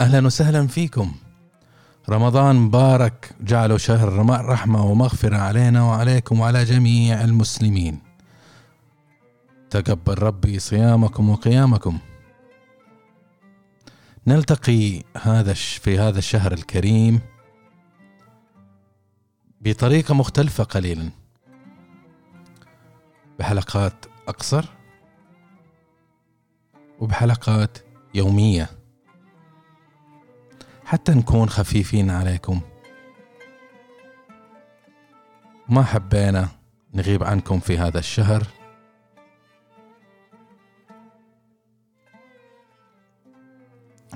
أهلا وسهلا فيكم. رمضان مبارك جعله شهر رحمة ومغفرة علينا وعليكم وعلى جميع المسلمين. تقبل ربي صيامكم وقيامكم. نلتقي هذا في هذا الشهر الكريم بطريقة مختلفة قليلا. بحلقات أقصر وبحلقات يومية. حتى نكون خفيفين عليكم. ما حبينا نغيب عنكم في هذا الشهر.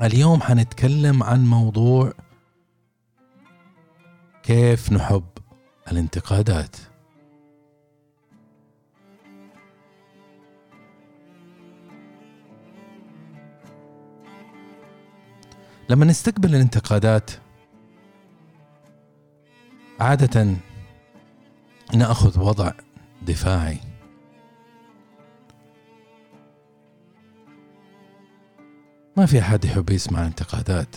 اليوم حنتكلم عن موضوع كيف نحب الانتقادات. لما نستقبل الانتقادات عادة نأخذ وضع دفاعي. ما في أحد يحب يسمع انتقادات.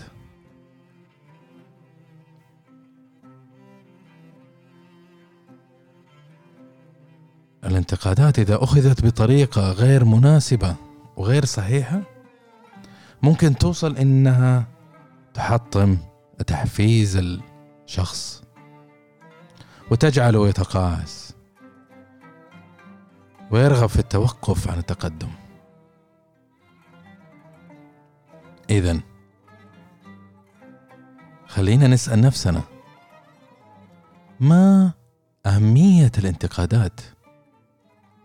الانتقادات إذا أخذت بطريقة غير مناسبة وغير صحيحة ممكن توصل إنها تحطم تحفيز الشخص وتجعله يتقاعس ويرغب في التوقف عن التقدم. إذا خلينا نسأل نفسنا ما أهمية الانتقادات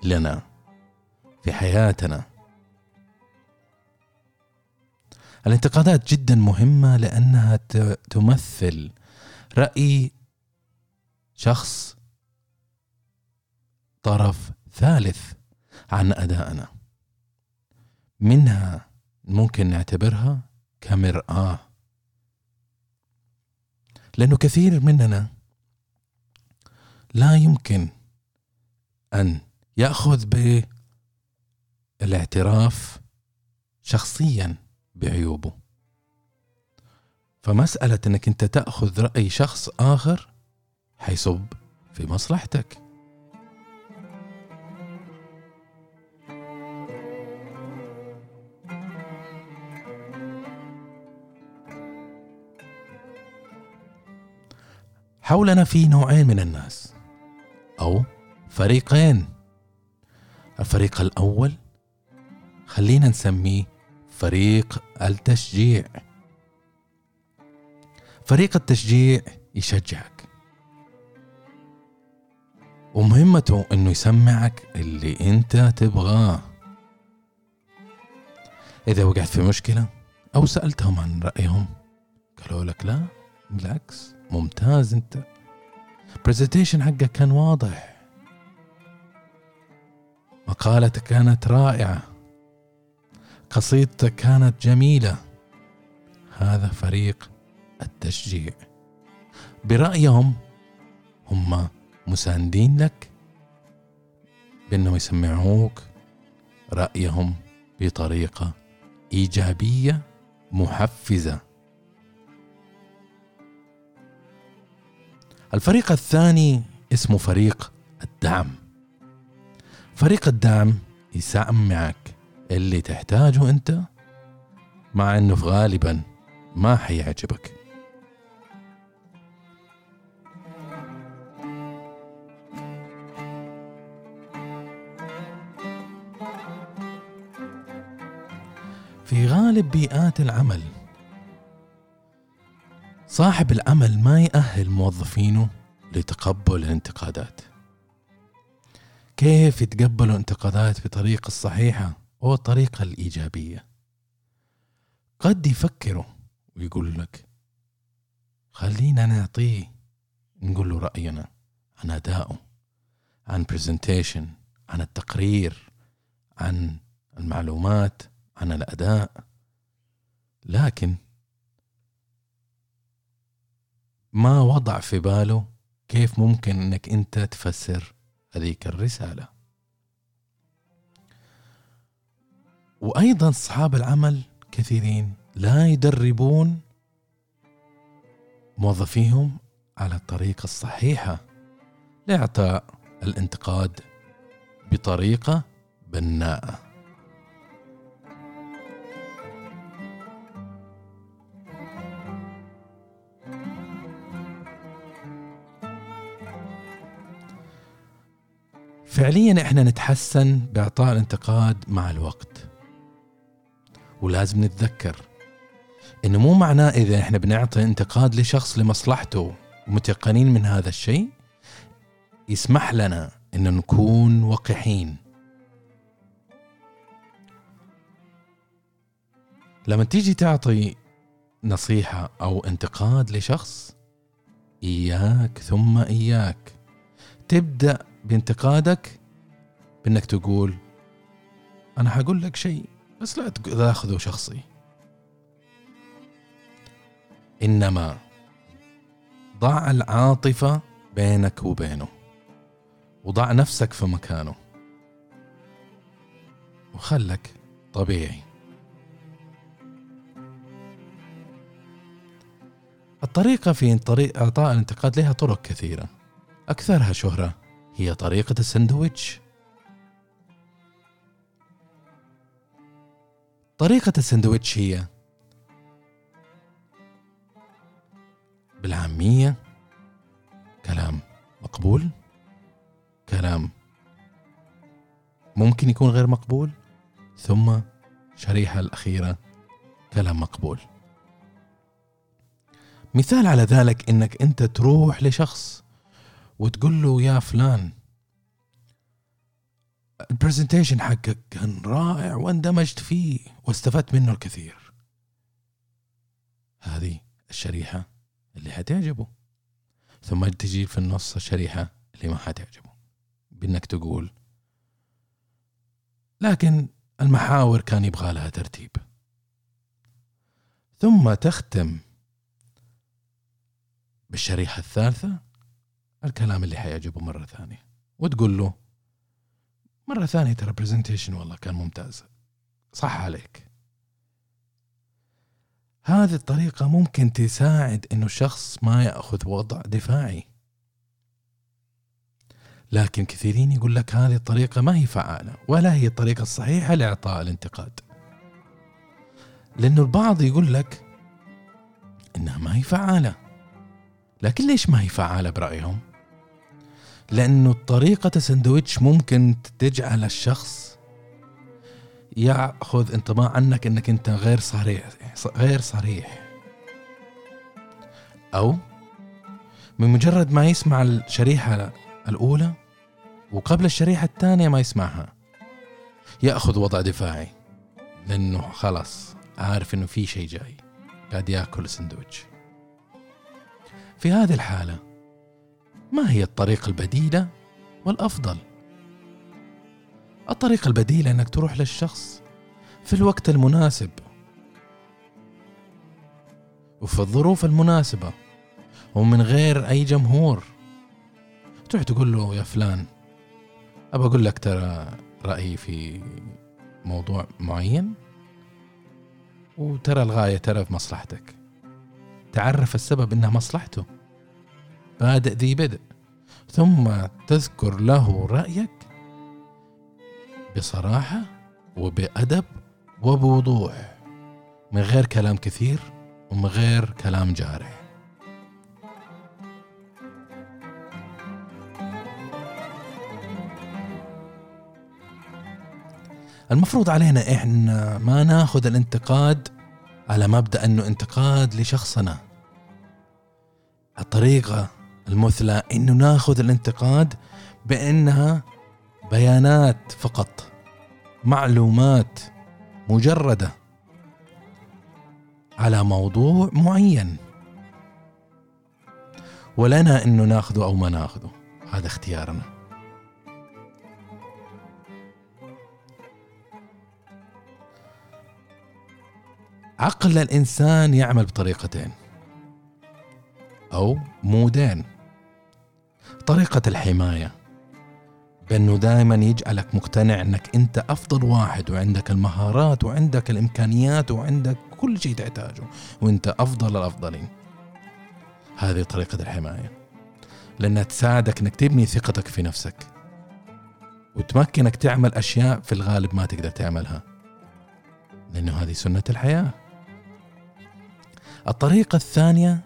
لنا في حياتنا الانتقادات جدا مهمة لأنها تمثل رأي شخص طرف ثالث عن أدائنا. منها ممكن نعتبرها كمرآة. لأنه كثير مننا لا يمكن أن يأخذ بالاعتراف شخصيا. بعيوبه. فمسألة أنك أنت تأخذ رأي شخص آخر حيصب في مصلحتك. حولنا في نوعين من الناس أو فريقين. الفريق الأول خلينا نسميه فريق التشجيع. فريق التشجيع يشجعك. ومهمته إنه يسمعك اللي أنت تبغاه. إذا وقعت في مشكلة أو سألتهم عن رأيهم قالوا لك لا بالعكس ممتاز أنت. برزنتيشن حقك كان واضح. مقالتك كانت رائعة. قصيدتك كانت جميلة. هذا فريق التشجيع. برأيهم هم مساندين لك بأنهم يسمعوك. رأيهم بطريقة إيجابية محفزة. الفريق الثاني اسمه فريق الدعم. فريق الدعم يسمعك. اللي تحتاجه أنت مع إنه غالبا ما حيعجبك. في غالب بيئات العمل صاحب العمل ما يأهل موظفينه لتقبل الانتقادات. كيف يتقبلوا الانتقادات بطريقة الصحيحة والطريقة الإيجابية. قد يفكروا ويقول لك خلينا نعطيه نقول له رأينا عن أدائه عن برزنتيشن عن التقرير عن المعلومات عن الأداء. لكن ما وضع في باله كيف ممكن إنك أنت تفسر هذيك الرسالة. وأيضا أصحاب العمل كثيرين لا يدربون موظفيهم على الطريقة الصحيحة لإعطاء الانتقاد بطريقة بناءة. فعليا إحنا نتحسن بإعطاء الانتقاد مع الوقت. ولازم نتذكر إنه مو معناه إذا إحنا بنعطي انتقاد لشخص لمصلحته ومتيقنين من هذا الشيء يسمح لنا إن نكون وقحين. لما تيجي تعطي نصيحة أو انتقاد لشخص إياك ثم إياك. تبدأ بانتقادك بأنك تقول أنا حقول لك شيء. بس لا تاخذه شخصي. إنما ضع العاطفة بينك وبينه وضع نفسك في مكانه وخلك طبيعي. الطريقة في طريق إعطاء الانتقاد لها طرق كثيرة. أكثرها شهرة هي طريقة السندويتش. طريقة السندويتش هي بالعامية كلام مقبول كلام ممكن يكون غير مقبول ثم شريحة الأخيرة كلام مقبول. مثال على ذلك إنك أنت تروح لشخص وتقول له يا فلان البرزنتيشن حقك كان رائع واندمجت فيه واستفدت منه الكثير. هذه الشريحة اللي حتعجبه. ثم تجي في النص الشريحة اللي ما حتعجبه. بأنك تقول لكن المحاور كان يبغى لها ترتيب. ثم تختم بالشريحة الثالثة الكلام اللي حيعجبه مرة ثانية. وتقول له مرة ثانية ترى برزنتيشن والله كان ممتاز. صح عليك. هذه الطريقة ممكن تساعد إنه الشخص ما يأخذ وضع دفاعي. لكن كثيرين يقول لك هذه الطريقة ما هي فعالة ولا هي الطريقة الصحيحة لإعطاء الانتقاد. لأنه البعض يقول لك إنها ما هي فعالة. لكن ليش ما هي فعالة برأيهم؟ لأنه طريقة السندويتش ممكن تجعل الشخص يأخذ انطباع عنك إنك أنت غير صريح غير صريح. أو من مجرد ما يسمع الشريحة الأولى وقبل الشريحة الثانية ما يسمعها يأخذ وضع دفاعي. لأنه خلاص عارف إنه في شيء جاي قاعد يأكل سندويتش في هذه الحالة ما هي الطريقة البديلة والأفضل؟ الطريقة البديلة أنك تروح للشخص في الوقت المناسب. وفي الظروف المناسبة ومن غير أي جمهور. تروح تقول له يا فلان أبى أقول لك ترى رأيي في موضوع معين. وترى الغاية ترى في مصلحتك. تعرف السبب انها مصلحته. بادئ ذي بدء ثم تذكر له رأيك بصراحة وبأدب وبوضوح من غير كلام كثير ومن غير كلام جارح. المفروض علينا إحنا ما ناخذ الانتقاد على مبدأ إنه انتقاد لشخصنا. الطريقة المثلى إنه ناخذ الانتقاد بأنها بيانات فقط معلومات مجردة على موضوع معين. ولنا انه ناخذه أو ما ناخذه هذا اختيارنا. عقل الإنسان يعمل بطريقتين أو مودين. طريقة الحماية. بأنه دائما يجعلك مقتنع أنك أنت أفضل واحد وعندك المهارات وعندك الإمكانيات وعندك كل شيء تحتاجه وأنت أفضل الأفضلين. هذه طريقة الحماية. لأنها تساعدك أنك تبني ثقتك في نفسك وتمكنك تعمل أشياء في الغالب ما تقدر تعملها. لأنه هذه سنة الحياة. الطريقة الثانية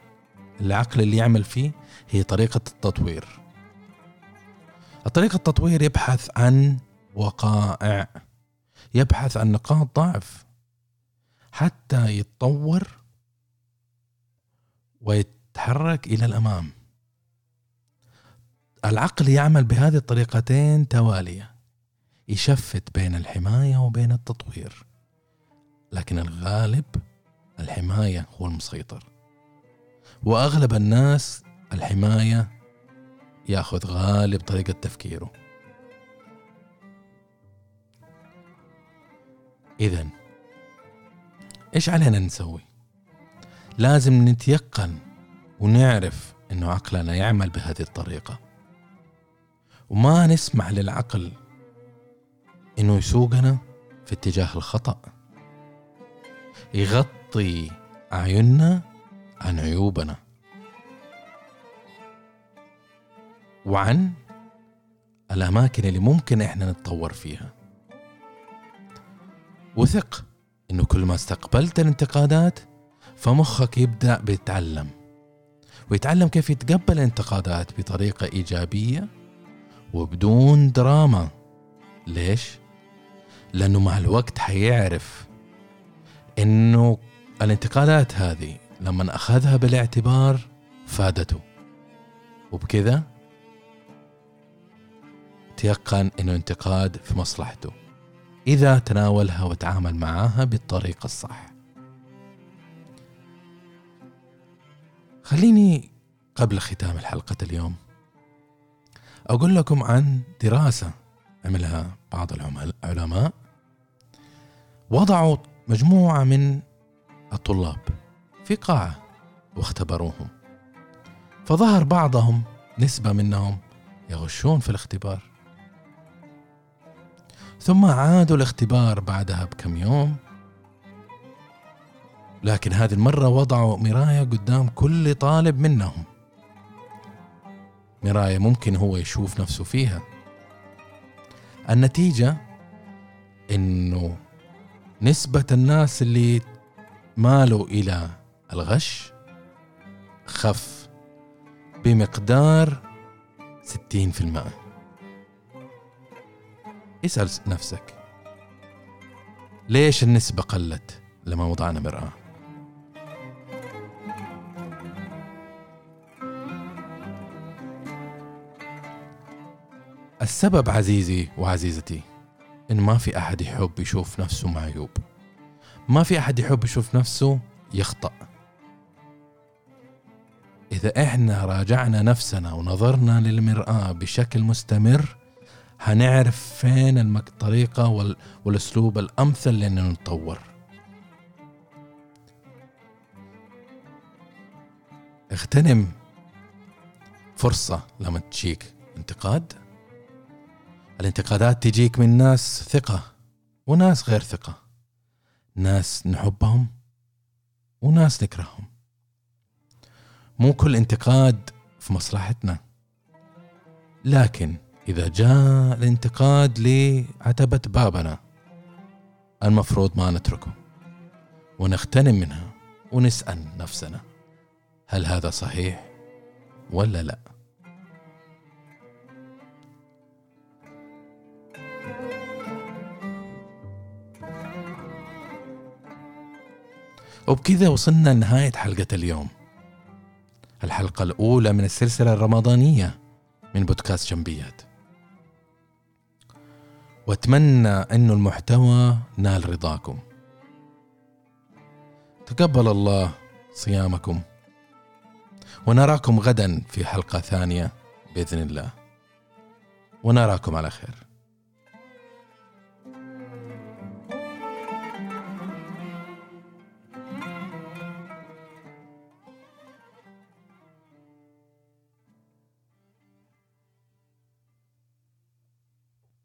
العقل اللي يعمل فيه هي طريقة التطوير. الطريقة التطوير يبحث عن وقائع يبحث عن نقاط ضعف حتى يتطور ويتحرك إلى الأمام. العقل يعمل بهذه الطريقتين توالية يشفت بين الحماية وبين التطوير. لكن الغالب الحماية هو المسيطر. وأغلب الناس الحماية ياخذ غالب طريقة تفكيره. إذا إيش علينا نسوي؟ لازم نتيقن ونعرف إنه عقلنا يعمل بهذه الطريقة. وما نسمح للعقل إنه يسوقنا في اتجاه الخطأ. يغطي أعيننا عن عيوبنا. وعن الأماكن اللي ممكن إحنا نتطور فيها وثق إنه كل ما استقبلت الانتقادات فمخك يبدأ بيتعلم ويتعلم كيف يتقبل الانتقادات بطريقة إيجابية وبدون دراما ليش؟ لأنه مع الوقت حيعرف إنه الانتقادات هذه لما أخذها بالاعتبار فادته وبكذا تيقن إنه انتقاد في مصلحته إذا تناولها وتعامل معها بالطريقة الصح. خليني قبل ختام الحلقة اليوم أقول لكم عن دراسة عملها بعض العلماء وضعوا مجموعة من الطلاب في قاعة واختبروهم فظهر بعضهم نسبة منهم يغشون في الاختبار. ثم عادوا الاختبار بعدها بكم يوم. لكن هذه المرة وضعوا مراية قدام كل طالب منهم. مراية ممكن هو يشوف نفسه فيها. النتيجة إنه نسبة الناس اللي مالوا إلى الغش خف بمقدار 60% اسأل نفسك. ليش النسبة قلت لما وضعنا مرآة؟ السبب عزيزي وعزيزتي إن ما في أحد يحب يشوف نفسه معيوب ما في أحد يحب يشوف نفسه يخطأ. إذا إحنا راجعنا نفسنا ونظرنا للمرآة بشكل مستمر هنعرف فين الطريقة والأسلوب الأمثل لأننا نتطور. اغتنم فرصة لما تجيك انتقاد. الانتقادات تجيك من ناس ثقة وناس غير ثقة. ناس نحبهم وناس نكرههم. مو كل انتقاد في مصلحتنا لكن إذا جاء الانتقاد لعتبة بابنا المفروض ما نتركه. ونغتنم منها ونسأل نفسنا هل هذا صحيح ولا لا؟ وبكذا وصلنا لنهاية حلقة اليوم. الحلقة الأولى من السلسلة الرمضانية من بودكاست جنبيات. واتمنى انه المحتوى نال رضاكم. تقبل الله صيامكم. ونراكم غدا في حلقة ثانية بإذن الله. ونراكم على خير.